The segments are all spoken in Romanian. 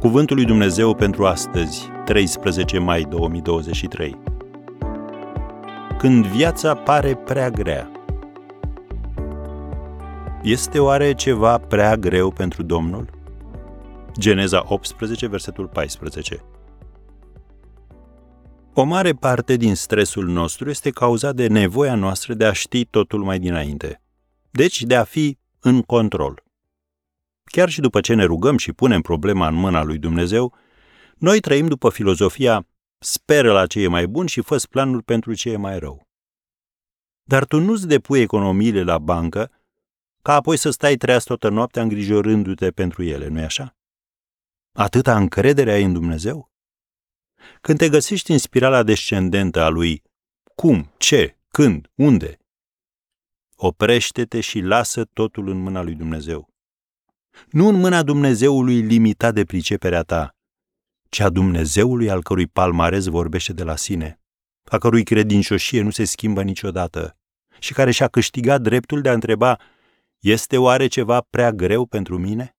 Cuvântul lui Dumnezeu pentru astăzi, 13 mai 2023. Când viața pare prea grea. Este oare ceva prea greu pentru Domnul? Geneza 18, versetul 14. O mare parte din stresul nostru este cauzat de nevoia noastră de a ști totul mai dinainte. Deci de a fi în control. Chiar și după ce ne rugăm și punem problema în mâna lui Dumnezeu, noi trăim după filozofia speră la ce e mai bun și fă planul pentru ce e mai rău. Dar tu nu-ți depui economiile la bancă ca apoi să stai treaz toată noaptea îngrijorându-te pentru ele, nu-i așa? Atâta încredere ai în Dumnezeu? Când te găsești în spirala descendentă a lui cum, ce, când, unde, oprește-te și lasă totul în mâna lui Dumnezeu nu în mâna Dumnezeului limitat de priceperea ta, ci a Dumnezeului al cărui palmarez vorbește de la sine, a cărui credincioșie nu se schimbă niciodată și care și-a câștigat dreptul de a întreba este oare ceva prea greu pentru mine?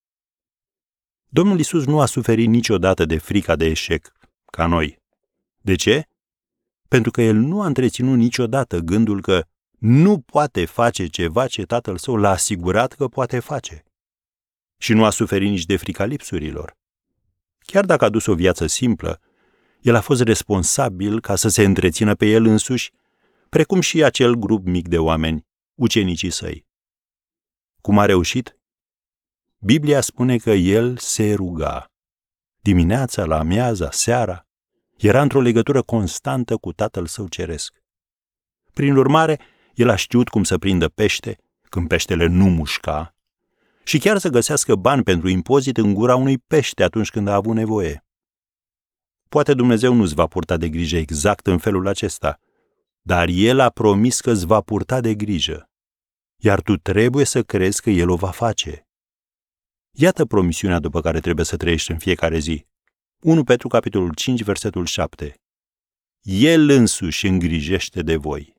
Domnul Isus nu a suferit niciodată de frica de eșec, ca noi. De ce? Pentru că el nu a întreținut niciodată gândul că nu poate face ceva ce tatăl său l-a asigurat că poate face și nu a suferit nici de frica lipsurilor. Chiar dacă a dus o viață simplă, el a fost responsabil ca să se întrețină pe el însuși, precum și acel grup mic de oameni, ucenicii săi. Cum a reușit? Biblia spune că el se ruga. Dimineața, la amiaza, seara, era într-o legătură constantă cu tatăl său ceresc. Prin urmare, el a știut cum să prindă pește, când peștele nu mușca, și chiar să găsească bani pentru impozit în gura unui pește atunci când a avut nevoie. Poate Dumnezeu nu-ți va purta de grijă exact în felul acesta, dar El a promis că îți va purta de grijă, iar tu trebuie să crezi că El o va face. Iată promisiunea după care trebuie să trăiești în fiecare zi. 1 Petru capitolul 5, versetul 7. El însuși îngrijește de voi.